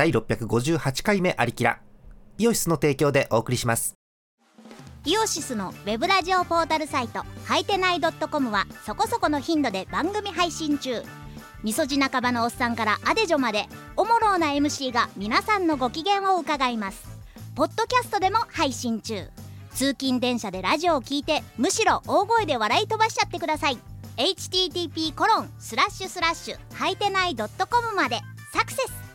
第658回目ありきら。イオシスの提供でお送りします。イオシスのウェブラジオポータルサイトはいてない .com はそこそこの頻度で番組配信中。みそじ半ばのおっさんからアデジョまでおもろうな MC が皆さんのご機嫌を伺います。ポッドキャストでも配信中。通勤電車でラジオを聞いてむしろ大声で笑い飛ばしちゃってください。http コロンスラッシュスラッシュはいてない .com までサクセス。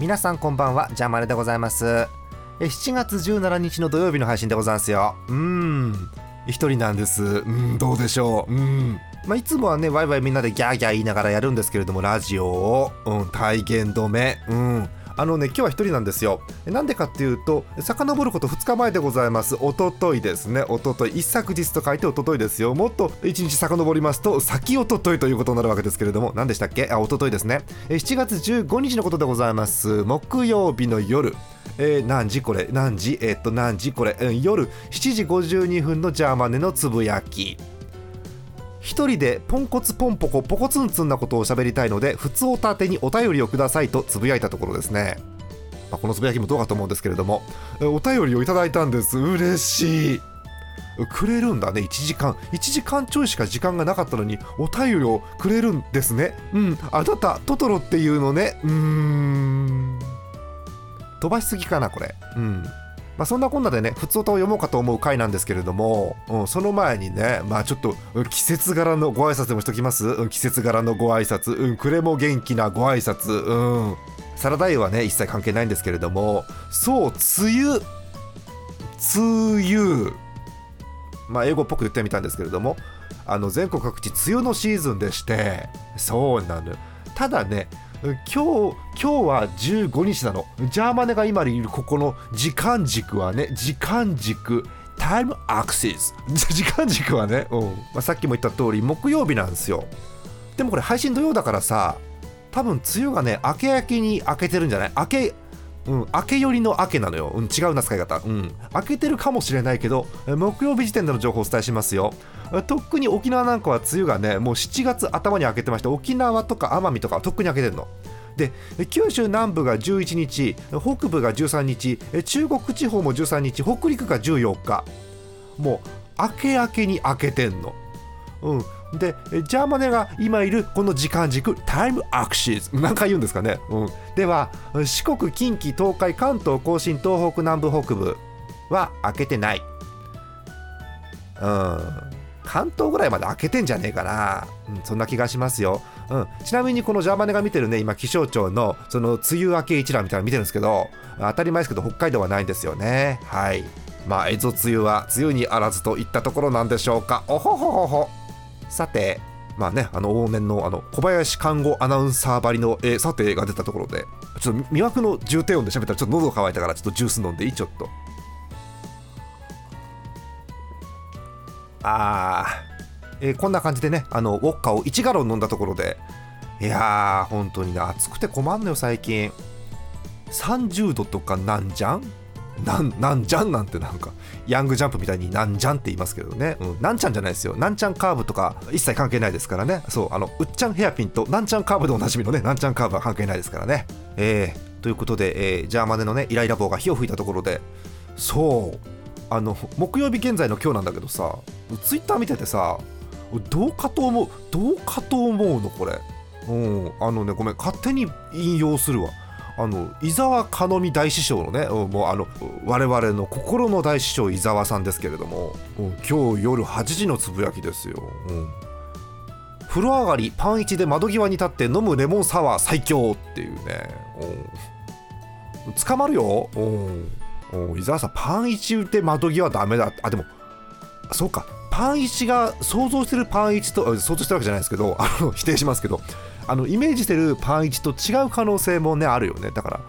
皆さんこんばんはジャマルでございます。え7月17日の土曜日の配信でございますよ。うん。一人なんです。うんどうでしょう。うん。まあ、いつもはねワイワイみんなでギャーギャー言いながらやるんですけれどもラジオを、うん、体験止め。うん。あのね今日は一人なんですよ。なんでかっていうと遡ること2日前でございます。おとといですね。おととい。一昨日と書いておとといですよ。もっと1日遡りますと先おとといということになるわけですけれども。何でしたっけ？あおとといですね。7月15日のことでございます。木曜日の夜。えー、何時これ？何時？えー、っと何時これ、うん、夜。7時52分のジャーマネのつぶやき。一人でポンコツポンポコポコツンツンなことを喋りたいので普通おたてにお便りをくださいとつぶやいたところですね、まあ、このつぶやきもどうかと思うんですけれどもお便りをいただいたんです。嬉しい。くれるんだね。1時間。1時間ちょいしか時間がなかったのにお便りをくれるんですね。うん。あなたトトロっていうのね。うーん。飛ばしすぎかなこれ。うん。まあ、そんなこんなでね、普通歌を読もうかと思う回なんですけれども、うん、その前にね、まあちょっと季節柄のご挨拶でもしときます、うん、季節柄のご挨拶、うん、暮れも元気なご挨拶、うん。サラダ油はね、一切関係ないんですけれども、そう、梅雨、梅雨、まあ英語っぽく言ってみたんですけれども、あの全国各地梅雨のシーズンでして、そうなの。ただね、今日今日は15日なの。ジャーマネが今いるここの時間軸はね時間軸タイムアクセス時間軸はね、うん。まあ、さっきも言った通り木曜日なんですよ。でもこれ配信土曜だからさ多分梅雨がね明け焼けに明けてるんじゃない？明けうん、明け寄りの明けなのよ、うん、違うな使い方、うん、明けてるかもしれないけど木曜日時点での情報をお伝えしますよ。特に沖縄なんかは梅雨がねもう7月頭に明けてまして沖縄とか奄美とかとっくに明けてるの。で九州南部が11日北部が13日中国地方も13日北陸が14日。もう明け明けに明けてんの。うん。でジャーマネが今いるこの時間軸タイムアクシズ。何回言うんですかね、うん、では四国近畿東海関東甲信東北南部北部は開けてない。うん。関東ぐらいまで開けてんじゃねえかな、うん、そんな気がしますよ、うん、ちなみにこのジャーマネが見てるね今気象庁のその梅雨明け一覧みたいなの見てるんですけど当たり前ですけど北海道はないんですよね。はい。まあ、蝦夷梅雨は梅雨にあらずといったところなんでしょうか。おほほほほ。さてまあね、あの往年のあの小林看護アナウンサーばりの、えー、さてが出たところで、ちょっと魅惑の重低音で喋ったらちょっと喉乾いたからちょっとジュース飲んでいいちょっと。あー、えー、こんな感じでね、あのウォッカを1ガロン飲んだところで、いやー、本当にね、暑くて困んのよ、最近。30度とかなんじゃん？なんなんじゃん？なんてなんかヤングジャンプみたいになんじゃんって言いますけどね、うん、なんちゃんじゃないですよ。なんちゃんカーブとか一切関係ないですからね。そうあのうっちゃんヘアピンとなんちゃんカーブでおなじみのねなんちゃんカーブは関係ないですからね。えー、ということで、えー、ジャーマネのねイライラ棒が火を吹いたところで。そう。あの木曜日現在の今日なんだけどさツイッター見ててさどうかと思うどうかと思うのこれ。うんあのねごめん勝手に引用するわ。あの伊沢か美大師匠のねもうあの我々の心の大師匠伊沢さんですけれども今日夜8時のつぶやきですよ、うん、風呂上がりパン1で窓際に立って飲むレモンサワー最強っていうね、うん、捕まるよ、うん、伊沢さんパン1で窓際ダメだ。あでもそうか。パン1が想像してるパン1と想像してるわけじゃないですけど あの否定しますけどあのイメージしてるパン1と違う可能性もねあるよね。だから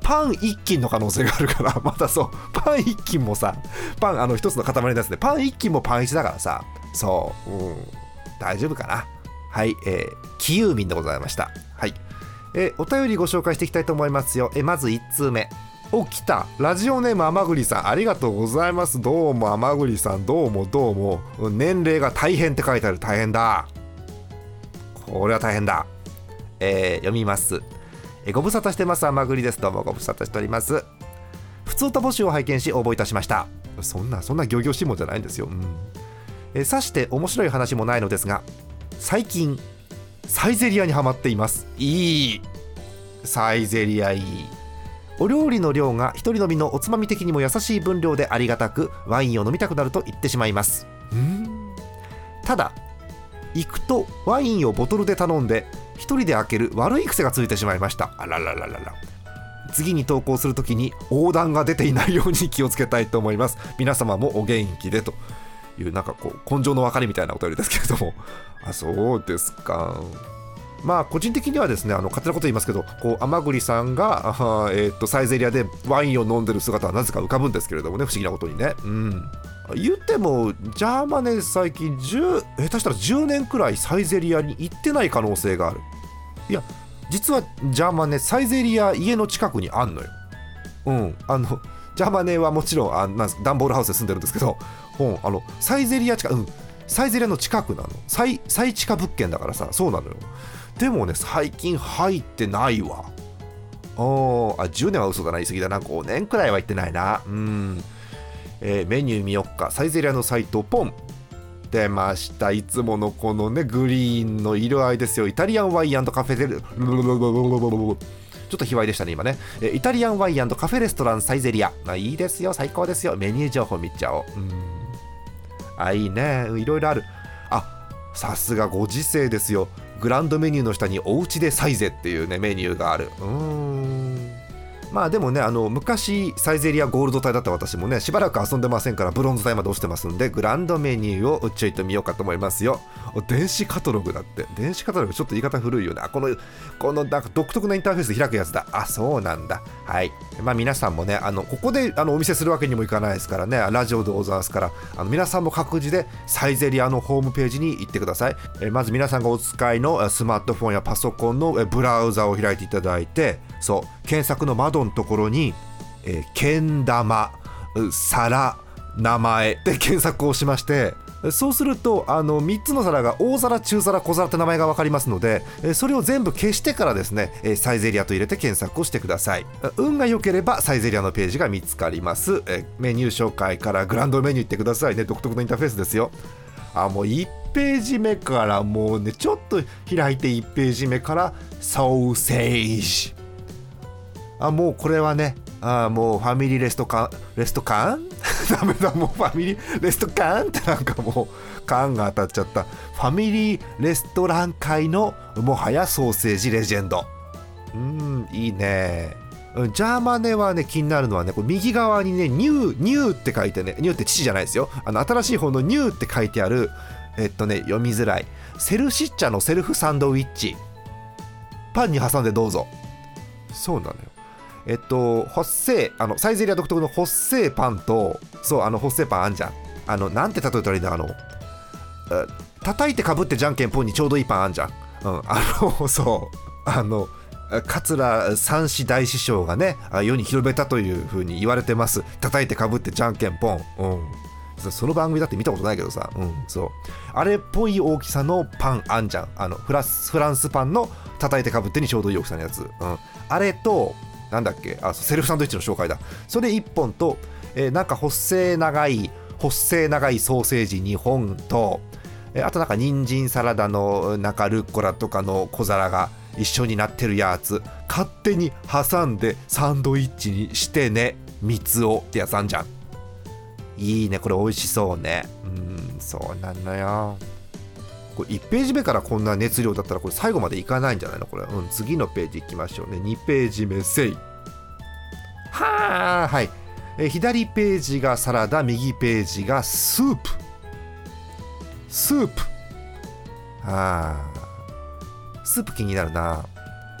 パン一斤の可能性があるから またそうパン一斤もさパンあの一つの塊のやつでパン一斤もパン1だからさそう、うん、大丈夫かな。はい、えー、キユーミンでございました。はい、えお便りご紹介していきたいと思いますよ。えまず1通目。お来た。ラジオネーム甘栗さんありがとうございます。どうも甘栗さんどうもどうも。年齢が大変って書いてある。大変だ。これは大変だ。えー読みます。えご無沙汰してます甘栗です。どうもご無沙汰しております。普通と募集を拝見し応募いたしました。そんなそんな仰々しいもじゃないんですよ、うん。えさして面白い話もないのですが最近サイゼリアにはまっています。いい。サイゼリアいい。お料理の量が一人飲みのおつまみ的にも優しい分量でありがたくワインを飲みたくなると言ってしまいます。ただ行くとワインをボトルで頼んで一人で開ける悪い癖がついてしまいました。あららららら。次に投稿するときに横断が出ていないように気をつけたいと思います。皆様もお元気でと。いうなんかこう根性の別れみたいなお便りですけれども。あそうですか。まあ個人的にはですねあの勝手なこと言いますけどこう甘栗さんが、あえー、とサイゼリアでワインを飲んでる姿はなぜか浮かぶんですけれどもね不思議なことにね。うん。言ってもジャーマネ最近10下手したら10年くらいサイゼリアに行ってない可能性がある。いや実はジャーマネサイゼリア家の近くにあんのよ。うん。あのジャーマネはもちろんあなんダンボールハウスで住んでるんですけど、うん、あのサイゼリア近く、うん、サイゼリアの近くなの。最最地下物件だからさそうなのよ。でもね最近入ってないわ。おあ10年は嘘だな言い過ぎだな。5年くらいは行ってないな。うん、えーメニュー見よっか。サイゼリアのサイトポン。出ました。いつものこのねグリーンの色合いですよ。イタリアンワインカフェでちょっと卑猥でしたね今ね、えイタリアンワインカフェレストランサイゼリア。あいいですよ。最高ですよ。メニュー情報見ちゃおう。うん。あいいね。いろいろある。あさすがご時世ですよ。グランドメニューの下におうちでサイゼっていうねメニューがある。うーん。まあでもねあの昔サイゼリアゴールド帯だった私もねしばらく遊んでませんからブロンズ帯まで落ちてますんでグランドメニューをちょいと見ようかと思いますよ。電子カタログだって。電子カタログちょっと言い方古いよね。このこのなんか独特なインターフェースで開くやつだ。あそうなんだ。はい。まあ皆さんもねあのここであのお見せするわけにもいかないですからね。ラジオでございますから。あの皆さんも各自でサイゼリアのホームページに行ってください。えまず皆さんがお使いのスマートフォンやパソコンのブラウザを開いていただいてそう。検索の窓のところにえーけん玉皿名前 で検索をしましてそうするとあの3つの皿が大皿中皿小皿って名前が分かりますのでそれを全部消してからですねサイゼリアと入れて検索をしてください。運が良ければサイゼリアのページが見つかります。メニュー紹介からグランドメニュー行ってくださいね。独特のインターフェースですよ。あもう1ページ目からもうねちょっと開いて1ページ目からソーセージ。あもうこれはねあもうファミリーレストカンレストカン ダメだもうファミリーレストカンってなんかもう缶が当たっちゃった。ファミリーレストラン界のもはやソーセージレジェンド。うんいいね。うんジャーマネはね気になるのはねこれ右側にねニューニューって書いてねニューって父じゃないですよ。あの新しい方のニューって書いてあるえっとね読みづらい。セルシッチャのセルフサンドウィッチ。パンに挟んでどうぞ。そうなのよ。えっと、ホッセイ、あの、サイゼリア独特のホッセイパンと、そう、あの、ホッセイパンあんじゃん。あの、なんて例えたらいいんだ、あの、叩いてかぶってじゃんけんぽんにちょうどいいパンあんじゃん。うん、あの、そう、あの、桂三子大師匠がね、世に広めたというふうに言われてます。叩いてかぶってじゃんけんぽん。うん。その番組だって見たことないけどさ、うん、そう。あれっぽい大きさのパンあんじゃん。あの、フラスフランスパンの叩いてかぶってにちょうどいい大きさのやつ。うん。あれと、なんだっけ？あセルフサンドイッチの紹介だ。それ1本と、えーなんか発生長い発生長いソーセージ2本と、えーあとなんか人参サラダのなんかルッコラとかの小皿が一緒になってるやつ勝手に挟んでサンドイッチにしてね三つをってやつあんじゃん。いいねこれ美味しそうね。うんそうなのよ。これ1ページ目からこんな熱量だったらこれ最後までいかないんじゃないの？これ、うん、次のページいきましょうね。2ページ目せい。はあはい。え左ページがサラダ右ページがスープ。スープ。あー。スープ気になるな。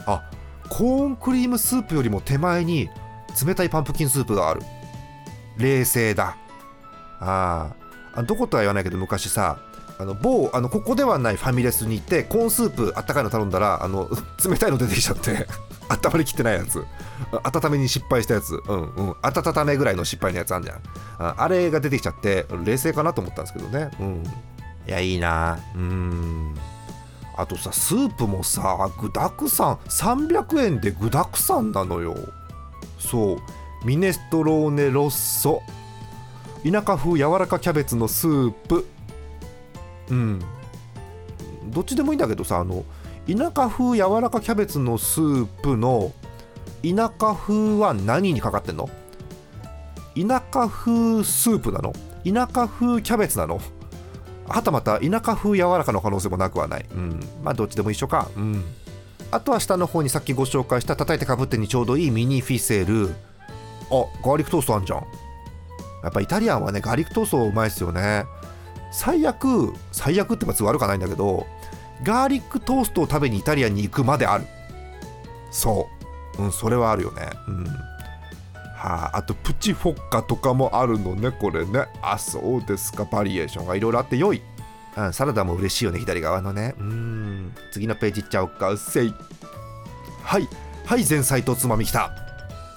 あコーンクリームスープよりも手前に冷たいパンプキンスープがある。冷製だ。ああどことは言わないけど昔さあの某あのここではないファミレスに行ってコーンスープあったかいの頼んだらあの 冷たいの出てきちゃって 温まりきってないやつ。温めに失敗したやつ。うんうん。温めぐらいの失敗のやつあんじゃん。ああれが出てきちゃって冷静かなと思ったんですけどね。うん。いやいいな。うん。あとさスープもさ具だくさん。300円で具だくさんなのよ。そう。ミネストローネロッソ。田舎風柔らかキャベツのスープうんどっちでもいいんだけどさあの田舎風柔らかキャベツのスープの田舎風は何にかかってんの？田舎風スープなの？田舎風キャベツなの？はたまた田舎風柔らかの可能性もなくはない。うん。まあどっちでも一緒か。うん。あとは下の方にさっきご紹介した叩いてかぶってにちょうどいいミニフィセル。あ、ガーリックトーストあんじゃん。やっぱイタリアンはね、ガーリックトーストうまいっすよね。最悪、最悪って別に悪くはないんだけど、ガーリックトーストを食べにイタリアに行くまである。そう。うん、それはあるよね。うん。はあ、あとプチフォッカとかもあるのねこれね。あそうですか。バリエーションがいろいろあって良い、うん、サラダも嬉しいよね左側のね。うん。次のページいっちゃおうか。うっせい。はい。はい前菜とつまみきた。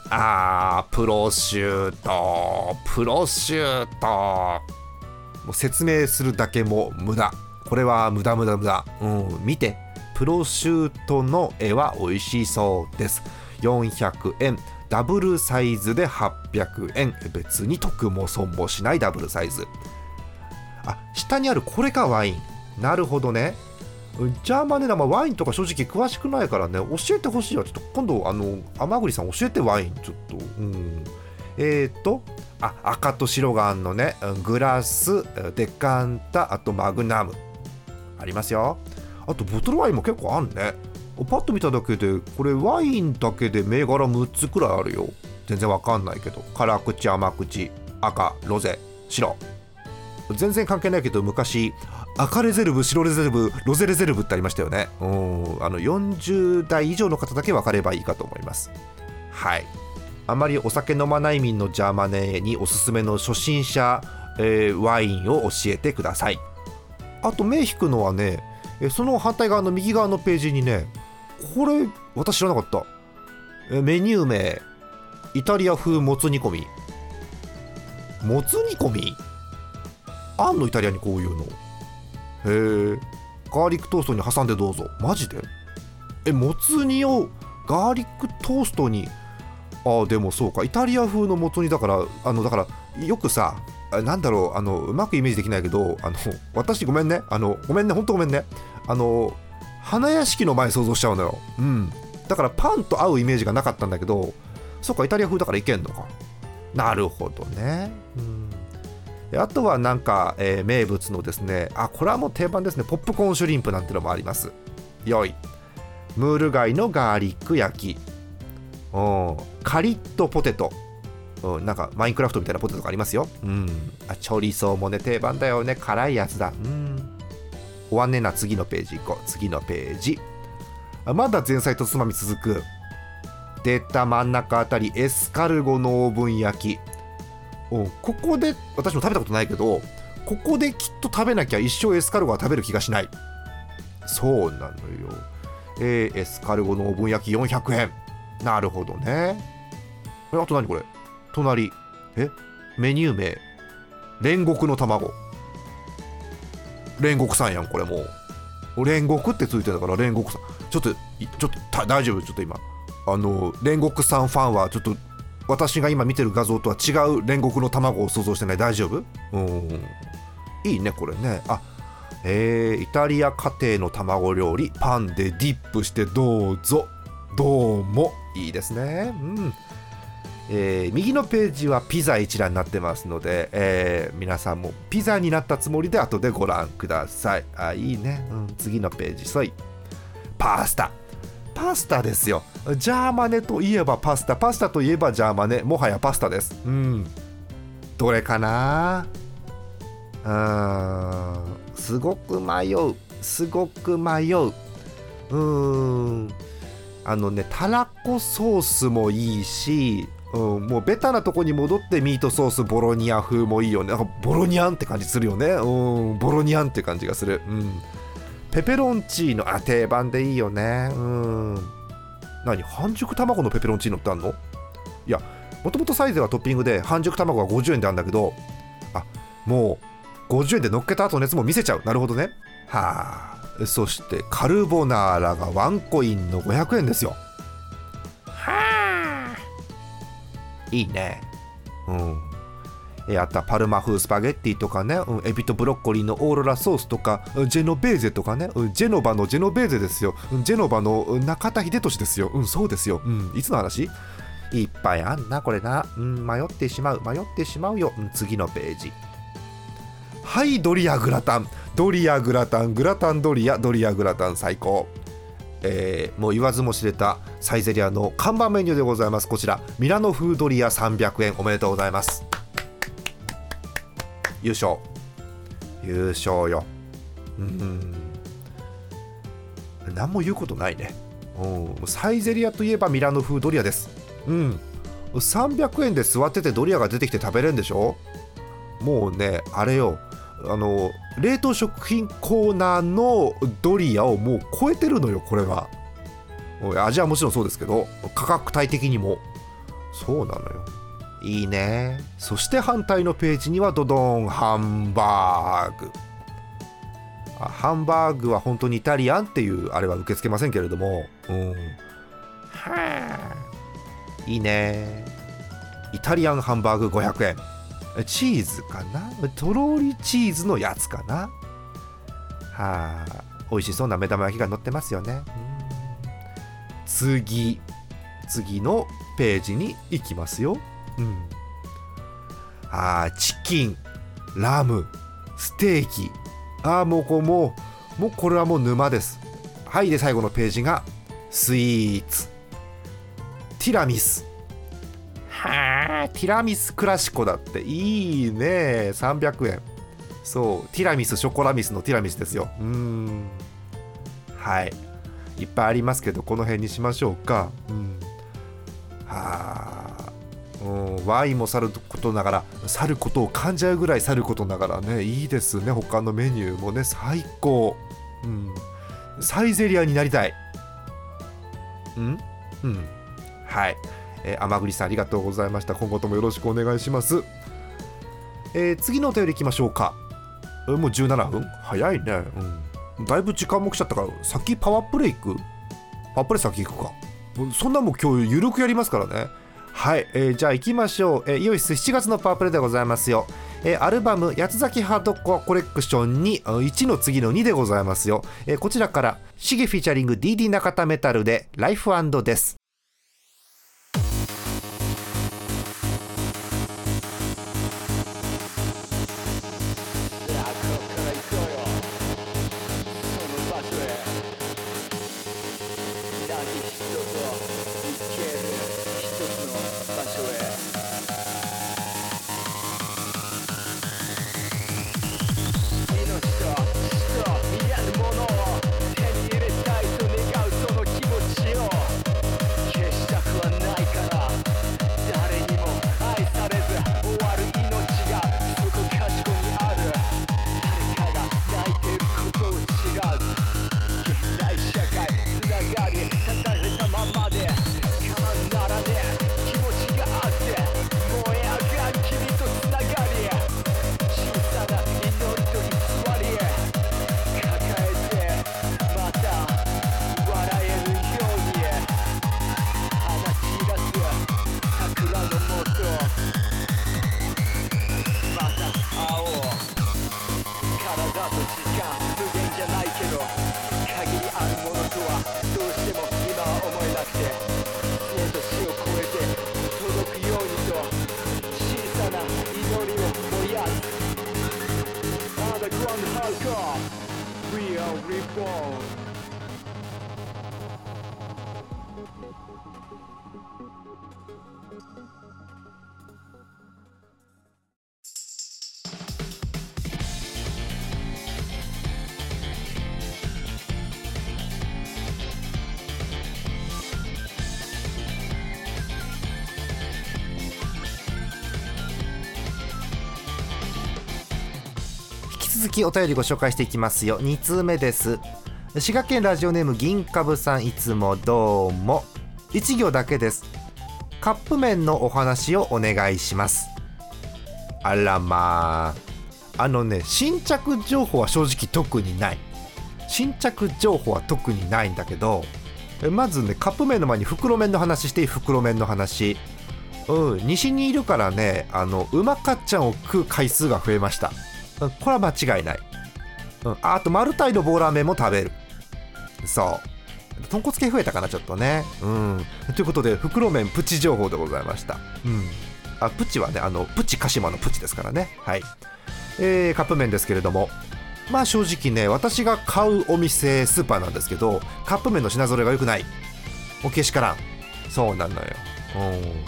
あープロシュート。プロシュート。もう説明するだけも無駄。これは無駄無駄無駄。うん見て。プロシュートの絵は美味しそうです。400円。ダブルサイズで800円。別に得も損もしないダブルサイズ。あ下にあるこれかワイン。なるほどね。ジャーマネ生ワインとか正直詳しくないからね。教えてほしいわ。ちょっと今度あの甘栗さん教えてワイン。ちょっとうん。えっ、ー、とあ赤と白があんのね。グラスデカンタあとマグナム。ありますよ。あとボトルワインも結構あんね。パッと見ただけでこれワインだけで銘柄6つくらいあるよ。全然わかんないけど。辛口甘口赤ロゼ白。全然関係ないけど昔赤レゼルブ白レゼルブロゼレゼルブってありましたよね。うんあの40代以上の方だけ分かればいいかと思います。はい。あまりお酒飲まない民のジャーマネにおすすめの初心者、えー、ワインを教えてください。あと目引くのはねその反対側の右側のページにねこれ私知らなかった。メニュー名イタリア風もつ煮込み。もつ煮込み？あんのイタリアにこういうの。へえガーリックトーストに挟んでどうぞ。マジで？えもつ煮をガーリックトーストにあでもそうかイタリア風のもつ煮だからあのだからよくさなんだろうあのうまくイメージできないけどあの私ごめんねあのごめんねほんとごめんねあの花屋敷の前想像しちゃうのよ。うん。だからパンと合うイメージがなかったんだけど、そっか、イタリア風だからいけんのか。なるほどね。うん。あとはなんか、えー、名物のですね、あ、これはもう定番ですね。ポップコーンシュリンプなんてのもあります。よい。ムール貝のガーリック焼き。うん。カリッとポテト。うん、なんかマインクラフトみたいなポテトがありますよ。うん。あ、チョリソーもね、定番だよね。辛いやつだ。うん。終わんねえな次のページ行こう次のページあまだ前菜とつまみ続く出た真ん中あたりエスカルゴのオーブン焼きおここで私も食べたことないけどここできっと食べなきゃ一生エスカルゴは食べる気がしないそうなのよえー、エスカルゴのオーブン焼き400円なるほどね。えあと何これ？隣。え？メニュー名。煉獄の卵。煉獄さんやんこれもう。煉獄ってついてたから煉獄さん。ちょっとちょっと大丈夫？ちょっと今。あの煉獄さんファンはちょっと私が今見てる画像とは違う煉獄の卵を想像してない。大丈夫？うん。いいねこれね。あえー、イタリア家庭の卵料理パンでディップしてどうぞ。どうもいいですねうんえー、右のページはピザ一覧になってますので、えー、皆さんもピザになったつもりで後でご覧ください。あ、いいね。うん、次のページ、そい。パスタ。パスタですよ。ジャーマネといえばパスタ。パスタといえばジャーマネ。もはやパスタです。うん。どれかな？うん。すごく迷う。すごく迷う。うーん。あのね、たらこソースもいいし、うん、もうベタなとこに戻ってミートソースボロニア風もいいよね。なんかボロニャンって感じするよね。うんボロニャンって感じがする。うん。ペペロンチーノ。あ定番でいいよね。うん。何？半熟卵のペペロンチーノってあんの？いやもともとサイズはトッピングで半熟卵は50円であんだけどあもう50円で乗っけた後のやつも見せちゃう。なるほどね。はあ。そしてカルボナーラがワンコインの500円ですよ。はあ。いいね。うん。えあとはパルマ風スパゲッティとかね、うん、エビとブロッコリーのオーロラソースとか。ジェノベーゼとかね、うんジェノバのジェノベーゼですよ。うんジェノバのうん中田秀俊ですよ。うんそうですよ。うんいつの話？いっぱいあんなこれな、うん、迷ってしまう。迷ってしまうよ、うん、次のページ。はいドリアグラタンドリアグラタングラタンドリアドリアグラタン最高。えーもう言わずも知れたサイゼリアの看板メニューでございます。こちらミラノ風ドリア300円。おめでとうございます。優勝。優勝よ。うん。何も言うことないね。うん。サイゼリアといえばミラノ風ドリアです。うん。300円で座っててドリアが出てきて食べれるんでしょ？もうねあれよ。あの冷凍食品コーナーのドリアをもう超えてるのよこれがもう味はもちろんそうですけど価格帯的にも。そうなのよ。いいね。そして反対のページにはドドンハンバーグ。ハンバーグは本当にイタリアンっていうあれは受け付けませんけれども。うん。はいいね。イタリアンハンバーグ500円。チーズかな？とろりチーズのやつかな？はあ美味しそうな目玉焼きが乗ってますよね。次。次のページに行きますよ。うん。あチキンラムステーキあーもうこももうこれはもう沼です。はい。で最後のページがスイーツ。ティラミス。はあティラミスクラシコだって。いいね。300円そう。ティラミスショコラミスのティラミスですよ。うん。はい。いっぱいありますけどこの辺にしましょうか。うん。はあ。うん、ワインもさることながら去ることを感じ合うぐらい去ることながらねいいですね。他のメニューもね。最高、うん、サイゼリアになりたい。ん？うん。はい、えー、甘栗さんありがとうございました。今後ともよろしくお願いします、えー次のお便りいきましょうか。えもう17分？早いね、うん、だいぶ時間も来ちゃったから先パワープレイ行くパワープレイ先行くか。そんなもん今日ゆるくやりますからね。はい、えーじゃあ行きましょう、えー、イオシス7月のパワープレイでございますよ、えーアルバム「八つ崎ハードコアコレクションにあ1の次の2でございますよ、えーこちらからシゲフィーチャリング DD 中田メタルで「ライフです」きお便りご紹介していきますよ。2通目です。滋賀県ラジオネーム銀株さんいつもどうも。1行だけです。カップ麺のお話をお願いします。あらまあ。あのね新着情報は正直特にない。新着情報は特にないんだけどまずねカップ麺の前に袋麺の話していい？袋麺の話。うん西にいるからねあのうまかっちゃんを食う回数が増えました、これは間違いない、うん、あとマルタイの棒ラーメンも食べる。そう。豚骨系増えたかなちょっとね。うん。ということで袋麺プチ情報でございました。うん。あプチはねあのプチ鹿島のプチですからね。はい。えー、カップ麺ですけれども。まあ正直ね私が買うお店スーパーなんですけどカップ麺の品揃えが良くない。おけしからん。そうなのよ。うん。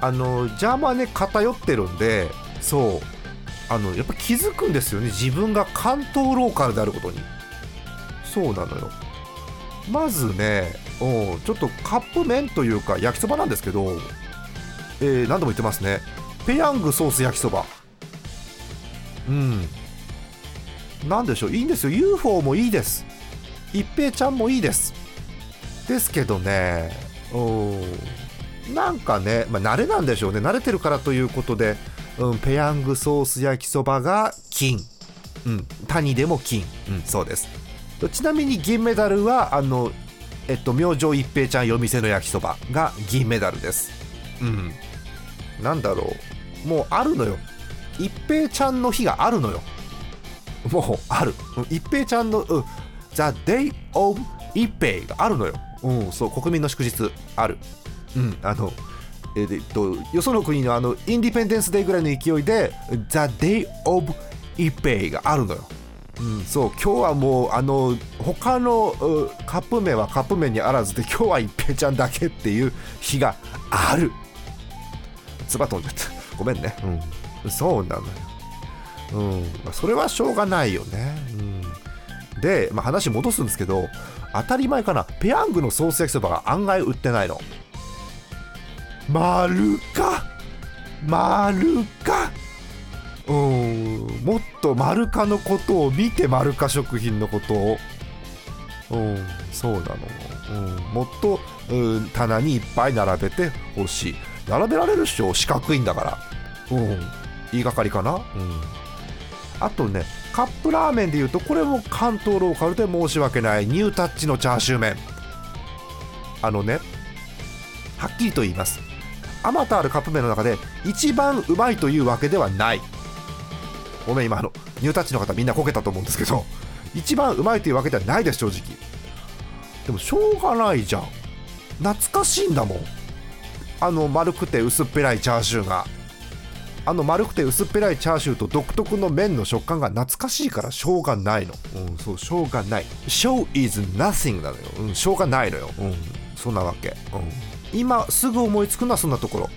あのジャーマはね偏ってるんでそう。あのやっぱ気づくんですよね。自分が関東ローカルであることに。そうなのよ。まずねうんちょっとカップ麺というか焼きそばなんですけど、えー何度も言ってますね。ペヤングソース焼きそば。うん。なんでしょう。いいんですよ。UFO もいいです。一平ちゃんもいいです。ですけどねうんなんかね、まあ、慣れなんでしょうね。慣れてるからということで、うん、ペヤングソース焼きそばが金、うん、谷でも金、うん、そうです。ちなみに銀メダルはあのえっと明星一平ちゃん夜店の焼きそばが銀メダルです。うん。なんだろう。もうあるのよ。一平ちゃんの日があるのよ。もうある。一平ちゃんの、うん、The Day of 一平があるのよ。うんそう国民の祝日ある。うんあのえっとよその国のあのインディペンデンスデーぐらいの勢いで The Day of 一平があるのよ。うん、そう今日はもうあの他のうカップ麺はカップ麺にあらずで今日は一平ちゃんだけっていう日がある。唾飛んじゃった。ごめんね、うん、そうなのよ、うん。まあ、それはしょうがないよね、うん、で、まあ、話戻すんですけど当たり前かな。ペヤングのソース焼きそばが案外売ってないの丸か？丸か？うん。もっとマルカのことを見てマルカ食品のことを。うん。そうなの、うん、もっと、うん、棚にいっぱい並べてほしい。並べられるっしょ四角いんだから。うん。言いがかりかな？うん。あとねカップラーメンでいうとこれも関東ローカルで申し訳ない。ニュータッチのチャーシュー麺。あのねはっきりと言います。あまたあるカップ麺の中で一番うまいというわけではない。ごめん今あのニュータッチの方みんなこけたと思うんですけど一番うまいというわけではないです正直。でもしょうがないじゃん。懐かしいんだもん。あの丸くて薄っぺらいチャーシューが。あの丸くて薄っぺらいチャーシューと独特の麺の食感が懐かしいからしょうがないの。うんそうしょうがない。Show is nothing なのよ、うん、しょうがないのよ。うんそんなわけ、うん、今すぐ思いつくのはそんなとこ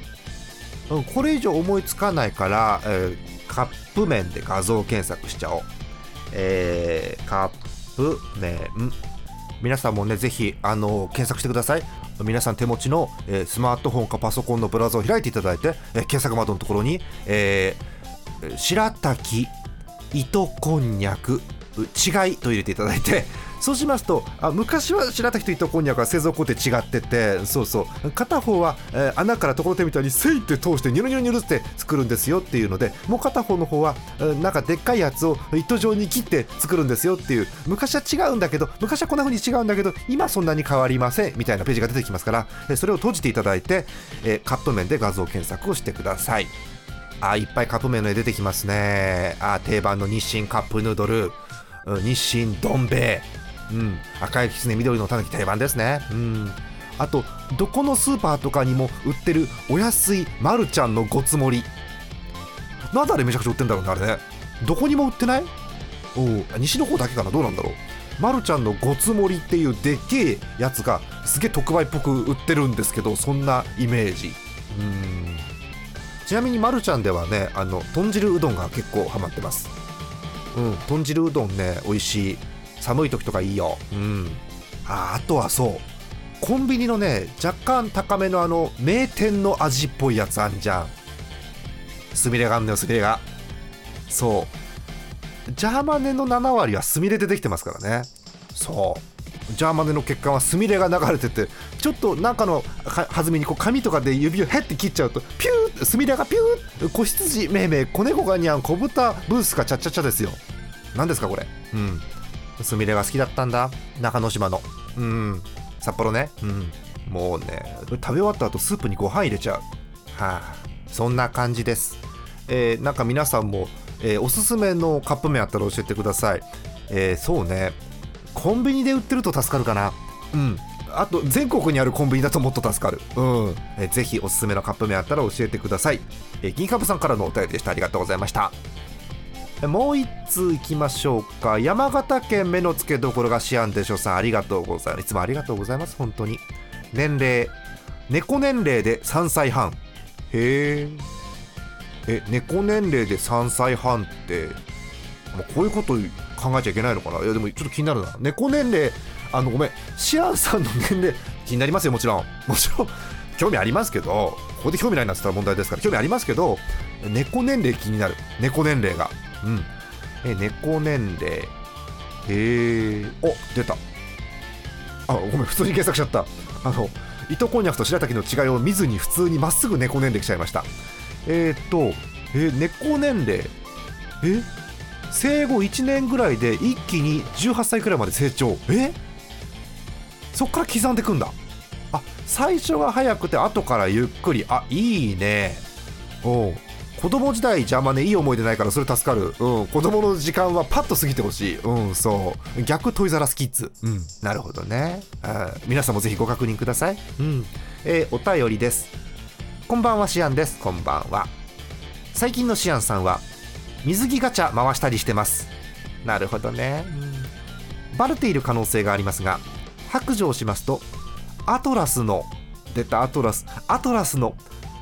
ろ、これ以上思いつかないから、えーカップ麺で画像検索しちゃおう。えー、カップ麺。皆さんもね、ぜひ、あの検索してください。皆さん手持ちの、えースマートフォンかパソコンのブラウザを開いていただいて、えー検索窓のところに、えー白滝、糸こんにゃく、違いと入れていただいて、そうしますとあ昔は白滝と糸こんにゃくは製造工程違っててそうそう。片方は、えー穴からところてみたいにせいって通してニュルニュルニュルって作るんですよっていうのでもう片方の方は、えーなんかでっかいやつを糸状に切って作るんですよっていう。昔は違うんだけど昔はこんな風に違うんだけど今そんなに変わりませんみたいなページが出てきますから、それを閉じていただいて、えカップ麺で画像検索をしてください。あいっぱいカップ麺の絵出てきますね。あ定番の日清カップヌードル。日清どん兵衛。うん、赤いきつね緑のたぬき定番ですね。うん。あとどこのスーパーとかにも売ってるお安いまるちゃんのごつ盛り。なんであれめちゃくちゃ売ってんだろうねあれね。どこにも売ってない？お西の方だけかな？どうなんだろう？まるちゃんのごつ盛りっていうでっけえやつがすげえ特売っぽく売ってるんですけどそんなイメージ。うん。ちなみにまるちゃんではねあの豚汁うどんが結構ハマってます。うん。豚汁うどんね美味しい。寒い時とかいいよ。うん。ああとはそう。コンビニのね若干高めのあの名店の味っぽいやつあんじゃん。すみれがあんのよすみれが。そう。ジャーマネの7割はスミレでできてますからね。そう。ジャーマネの血管はスミレが流れててちょっと中のは弾みにこう紙とかで指をへって切っちゃうとピュースミレがピュー子羊めいめい子猫がにゃん子豚ブースかチャッチャチャですよ。何ですかこれ？うんスミレが好きだったんだ。中之島の。うん。札幌ね。うん。もうね食べ終わった後スープにご飯入れちゃう。はあ。そんな感じです。えーなんか皆さんも、えーおすすめのカップ麺あったら教えてください。えーそうね。コンビニで売ってると助かるかな。うん。あと全国にあるコンビニだともっと助かる。うん、えーぜひおすすめのカップ麺あったら教えてください、えー銀カブさんからのお便りでした。ありがとうございました。もう一通いきましょうか。山形県目の付けどころがシアンでしょさんありがとうございます。いつもありがとうございます本当に。年齢。猫年齢で3歳半。へええ猫年齢で3歳半ってもうこういうこと考えちゃいけないのかな。いやでもちょっと気になるな。猫年齢あのごめん。シアンさんの年齢気になりますよもちろん。もちろん興味ありますけどここで興味ないなって言ったら問題ですから興味ありますけど猫年齢気になる。猫年齢が。うん。え猫年齢。へえお出た。あごめん普通に検索しちゃった。あの糸こんにゃくと白滝の違いを見ずに普通にまっすぐ猫年齢来ちゃいました。えー、っとえ猫年齢。え？生後1年ぐらいで一気に18歳くらいまで成長。え？そっから刻んでくんだ。あ最初が早くて後からゆっくり。あいいね。おう。子供時代邪魔ねいい思い出ないからそれ助かる、うん、子供の時間はパッと過ぎてほしい。うんそう。逆トイザラスキッズ。うん。なるほどね。あ皆さんもぜひご確認ください。うん。えーお便りです。こんばんはシアンです。こんばんは。最近のシアンさんは水着ガチャ回したりしてます。なるほどね、うん。バレている可能性がありますが白状しますとアトラスの出たアトラスアトラスの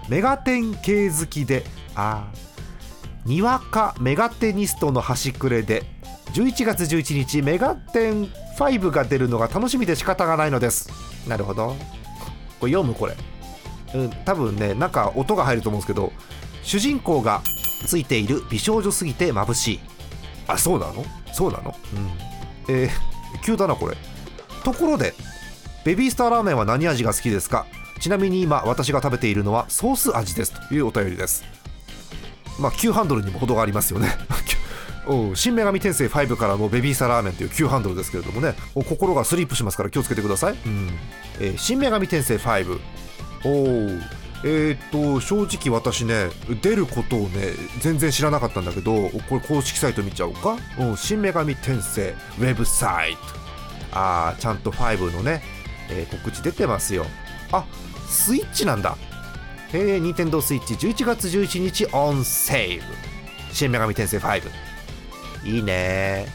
メガテン系好きであにわかメガテニストの端くれで11月11日メガテン5が出るのが楽しみで仕方がないのです。なるほど。これ読むこれ。うん多分ねなんか音が入ると思うんですけど主人公がついている美少女すぎて眩しい。あそうなの？そうなの？うん。えー、急だなこれ。ところでベビースターラーメンは何味が好きですか？ちなみに今私が食べているのはソース味です。というお便りです。まあ急ハンドルにも程がありますよね。新女神転生5からのベビースターラーメンという急ハンドルですけれどもね。心がスリップしますから気をつけてください、うん。えー新女神転生5おおえー、っと正直私ね出ることをね全然知らなかったんだけどこれ公式サイト見ちゃおうか「うん新女神転生ウェブサイト」あーちゃんと5のね、えー告知出てますよ。あスイッチなんだ。えー、任天堂スイッチ11月11日オンセール。新女神転生5いいね。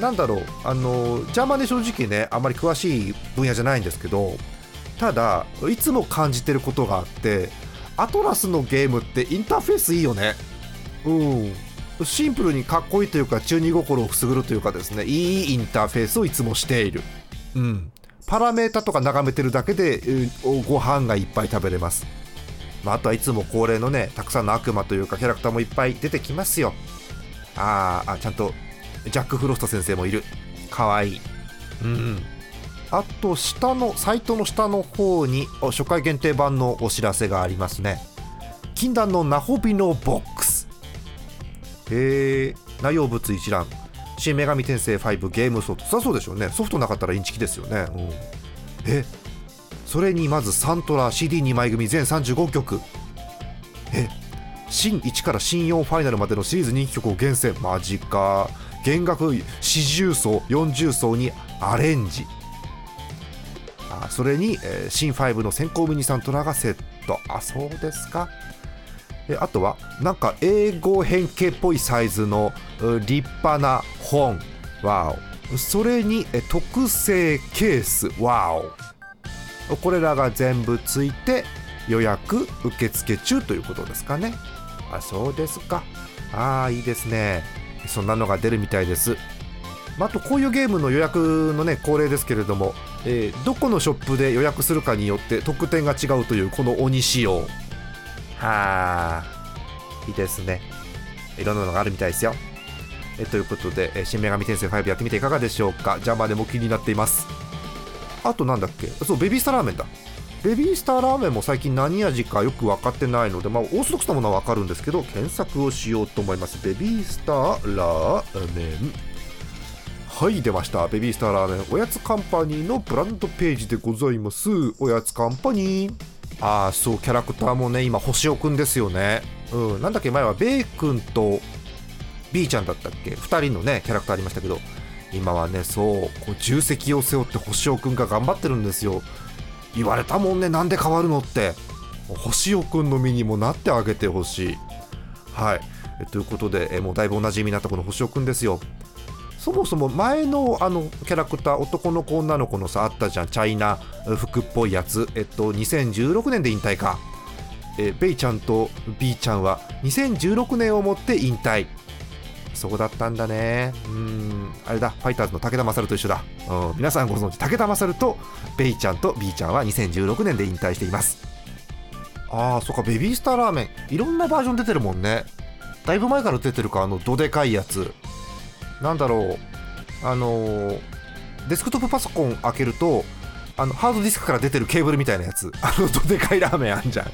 なんだろう。あのジャーマンで正直ねあまり詳しい分野じゃないんですけどただいつも感じてることがあってアトラスのゲームってインターフェースいいよね。うん。シンプルにかっこいいというか中二心をくすぐるというかですねいいインターフェースをいつもしている。うん。パラメータとか眺めてるだけでご飯がいっぱい食べれます、まあ、あとはいつも恒例のねたくさんの悪魔というかキャラクターもいっぱい出てきますよ。あーあちゃんとジャック・フロスト先生もいる。かわい。いうん。あと下のサイトの下の方に初回限定版のお知らせがありますね。禁断のナホビのボックス。へえ内容物一覧。新女神転生5ゲームソフト。そりゃそうでしょうね。ソフトなかったらインチキですよね、うん。えそれにまずサントラ CD2 枚組全35曲。え新1から新4ファイナルまでのシリーズ人気曲を厳選。マジか。弦楽四重奏40奏にアレンジ。あそれに、えー新5の先行ミニサントラがセット。あそうですか。えあとはなんか英語変形っぽいサイズの立派な本。わお。それにえ特製ケース。わお。これらが全部ついて予約受付中ということですかね。あそうですか。ああいいですね。そんなのが出るみたいです。あとこういうゲームの予約のね恒例ですけれども、えーどこのショップで予約するかによって特典が違うというこの鬼仕様。はあいいですね。いろんなのがあるみたいですよ。えということで、え新女神転生5やってみていかがでしょうか。邪魔でも気になっています。あとなんだっけ？そうベビースターラーメンだ。ベビースターラーメンも最近何味かよく分かってないので、まあ、オーソドックスなものは分かるんですけど検索をしようと思います。ベビースターラーメン。はい出ました。ベビースターラーメン。おやつカンパニーのブランドページでございます。おやつカンパニー。ああそうキャラクターもね今星尾くんですよね。うんなんだっけ？前はベイ君と B ちゃんだったっけ？2人のねキャラクターありましたけど。今はねそうこう重責を背負って星尾くんが頑張ってるんですよ。言われたもんねなんで変わるのって。星尾くんの身にもなってあげてほしい。はい。ということでえもうだいぶおなじみになったこの星尾くんですよ。そもそも前のあのキャラクター男の子女の子のさあったじゃん。チャイナ服っぽいやつ。えっと2016年で引退か。えベイちゃんと B ちゃんは2016年をもって引退。そこだったんだね。うん。あれだファイターズの武田勝と一緒だ、うん、皆さんご存知武田勝とベイちゃんと B ちゃんは2016年で引退しています。あーそっかベビースターラーメン。いろんなバージョン出てるもんね。だいぶ前から出てるかあのどでかいやつ。なんだろう。あのーデスクトップパソコン開けるとあのハードディスクから出てるケーブルみたいなやつ。あのどでかいラーメンあんじゃん。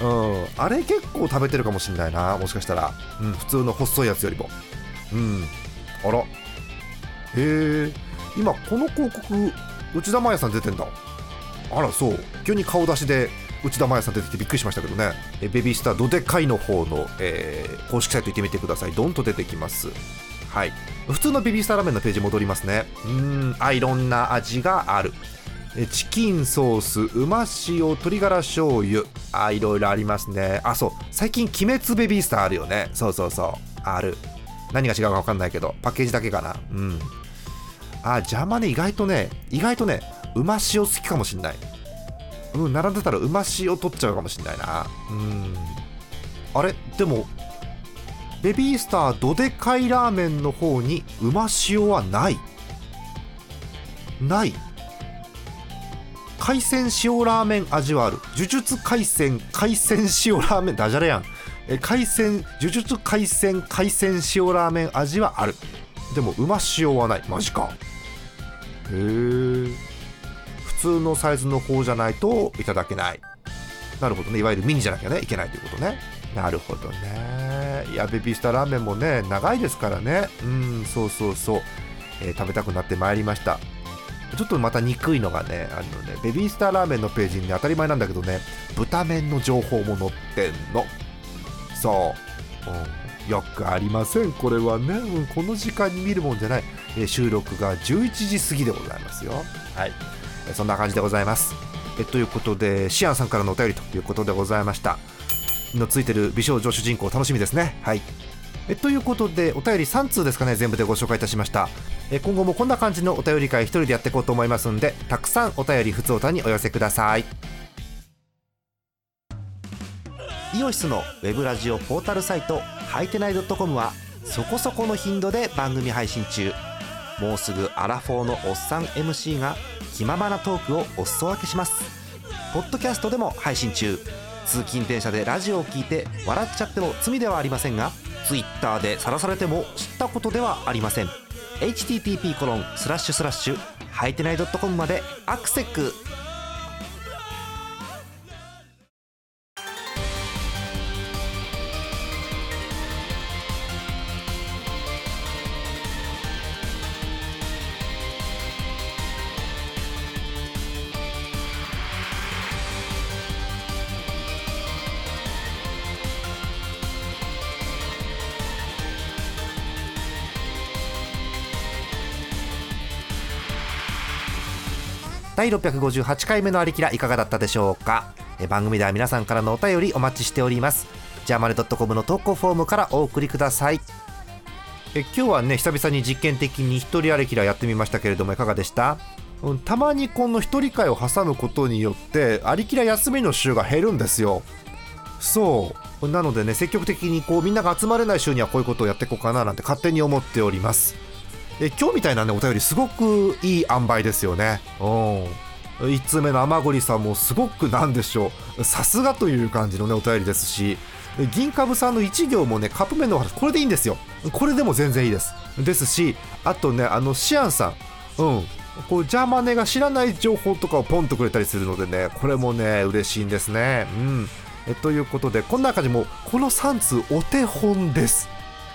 うん、あれ結構食べてるかもしんないな。もしかしたら、うん、普通の細いやつよりも。うん。あら。へえ。今この広告内田真彩さん出てんだ。あらそう。急に顔出しで内田真彩さん出てきてびっくりしましたけどね。えベビースターどでかいの方の、えー公式サイト行ってみてください。ドンと出てきます。はい。普通のベビースターラーメンのページ戻りますね。うん。あいろんな味がある。チキンソースうま塩鶏ガラ醤油。あいろいろありますね。あそう。最近鬼滅ベビースターあるよね。そうそうそう。ある。何が違うか分かんないけど。パッケージだけかな。うん。あ邪魔ね意外とね意外とねうま塩好きかもしんない。うん並んでたらうま塩取っちゃうかもしんないな。うん。あれ？でもベビースターどでかいラーメンの方にうま塩はない。ない。海鮮塩ラーメン味はある。呪術海鮮海鮮塩ラーメンダジャレやん。え海鮮呪術海鮮海鮮塩ラーメン味はある。でもうま塩はない。マジか。へえ普通のサイズの方じゃないといただけない。なるほどね。いわゆるミニじゃなきゃねいけないということね。なるほどね。いやベビースターラーメンもね長いですからね。うんそうそうそう、えー食べたくなってまいりました。ちょっとまた憎いのがね、あのね、ベビースターラーメンのページにね、当たり前なんだけどね、豚麺の情報も載ってんの。そう。うんよくありません、これはね。うんこの時間に見るもんじゃない。え収録が11時過ぎでございますよ。はい。えそんな感じでございます。えということで、シアンさんからのお便りということでございました。のついてる美少女主人公楽しみですね。はい。えということでお便り3通ですかね全部でご紹介いたしましたえ今後もこんな感じのお便り会一人でやっていこうと思いますんでたくさんお便りふつおたにお寄せください。イオシスのウェブラジオポータルサイトはいてない .com はそこそこの頻度で番組配信中。もうすぐアラフォーのおっさん MC が気ままなトークをお裾分けします。ポッドキャストでも配信中。通勤電車でラジオを聞いて笑っちゃっても罪ではありませんが Twitter で晒されても知ったことではありません。Http コロンスラッシュスラッシュはいてない .com までアクセック第658回目のありきらいかがだったでしょうか？え番組では皆さんからのお便りお待ちしております。ジャーマネドットコムの投稿フォームからお送りください。え今日はね久々に実験的に一人ありきらやってみましたけれどもいかがでした？うんたまにこの一人会を挟むことによってありきら休みの週が減るんですよ。そう。なのでね積極的にこうみんなが集まれない週にはこういうことをやっていこうかななんて勝手に思っております。え今日みたいなねお便りすごくいい塩梅ですよね。うん。1通目の天栗さんもすごくなんでしょう。さすがという感じのねお便りですし。銀株さんの1行もねカップ麺の話これでいいんですよ。これでも全然いいです。ですしあとねあのシアンさん。うん。こうジャーマネが知らない情報とかをポンとくれたりするのでねこれもね嬉しいんですね。うん。えということでこんな感じもこの3通お手本です、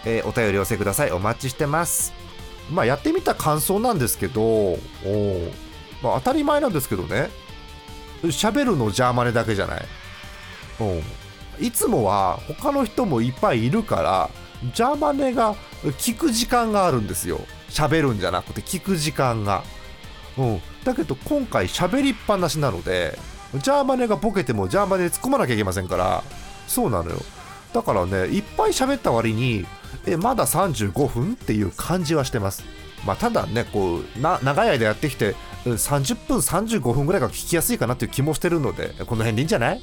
えーお便り寄せください。お待ちしてます。まあやってみた感想なんですけどおまあ、当たり前なんですけどね。喋るのジャーマネだけじゃない。うんいつもは他の人もいっぱいいるからジャーマネが聞く時間があるんですよ。喋るんじゃなくて聞く時間が。うんだけど今回喋りっぱなしなのでジャーマネがボケてもジャーマネ突っ込まなきゃいけませんから。そうなのよ。だからねいっぱい喋った割にえまだ35分っていう感じはしてます。まあただねこうな長い間やってきて30分35分ぐらいが聞きやすいかなっていう気もしてるのでこの辺でいいんじゃない？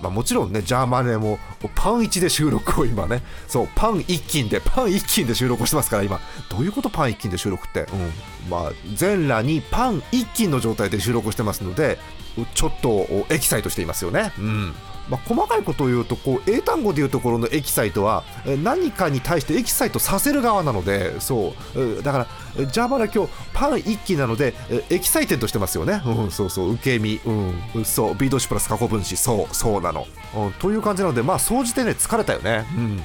まあ、もちろんね、ジャーマネもパン1で収録を今ね、そう、パン一斤で、パン一斤で収録をしてますから、今、どういうことパン一斤で収録って、うん、まあ、全裸にパン一斤の状態で収録してますので、ちょっとエキサイトしていますよね。うん。まあ、細かいことを言うとこう英単語でいうところの excite は何かに対して excite させる側なのでそう。だからジャーマネは今日パン一気なので excited してますよね、うん、そうそう。受け身、うん、そう。B 動詞プラス過去分詞そうそうなの、うん、という感じなのでまあ総じてね疲れたよね、うん、明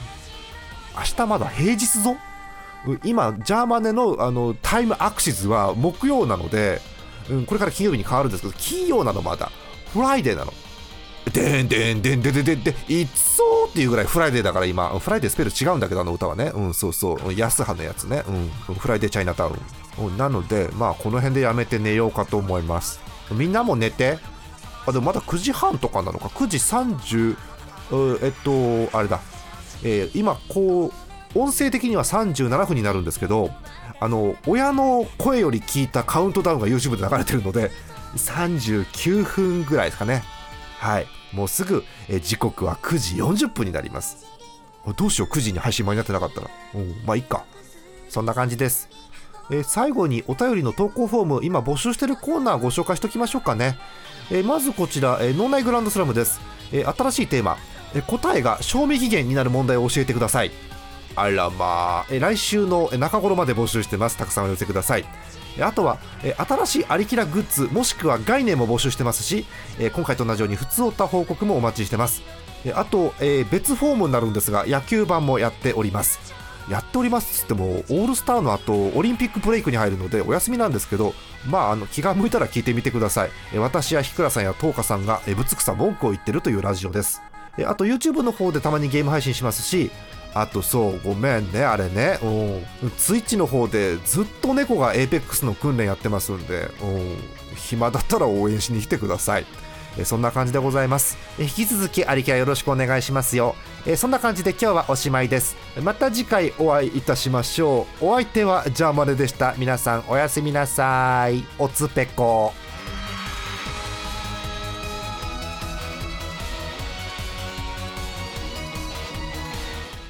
日まだ平日ぞ？今ジャーマネのあの time axis は木曜なので、うん、これから金曜日に変わるんですけど金曜なのまだ。 Friday なの。でんでんでんでんでんでんでん It's so っていうぐらい Friday だから今 Friday スペル違うんだけどあの歌はねうんそうそう泰葉のやつねうんフライデーチャイナタウンなのでまあこの辺でやめて寝ようかと思いますみんなも寝てあでもまだ9時半とかなのか9時30えっとあれだえー今こう音声的には37分になるんですけどあの親の声より聞いたカウントダウンが YouTube で流れてるので39分ぐらいですかねはい。もうすぐ、え時刻は9時40分になります。どうしよう9時に配信間に合ってなかったら。うんまあいいか。そんな感じです。え最後にお便りの投稿フォーム今募集してるコーナーご紹介しておきましょうかね、えまずこちら、え脳内グランドスラムです、え新しいテーマ、え答えが賞味期限になる問題を教えてください。あらまあ、え来週の中頃まで募集してます。たくさんお寄せください。あとは、新しいアリキラグッズもしくは概念も募集してますし、今回と同じように普通おった報告もお待ちしてます。あと、えー別フォームになるんですが野球版もやっております。やっておりますっつってもオールスターの後オリンピックブレイクに入るのでお休みなんですけどまああの気が向いたら聞いてみてください。私やひくらさんやとうかさんがぶつくさ文句を言ってるというラジオです。あと YouTube の方でたまにゲーム配信しますしあとそうごめんねあれね。うん。ツイッチの方でずっと猫が APEX の訓練やってますんでうん。暇だったら応援しに来てください。えそんな感じでございます。え引き続きありきはよろしくお願いしますよ。えそんな感じで今日はおしまいです。また次回お会いいたしましょう。お相手はジャーマネでした。皆さんおやすみなさい。おつぺこ。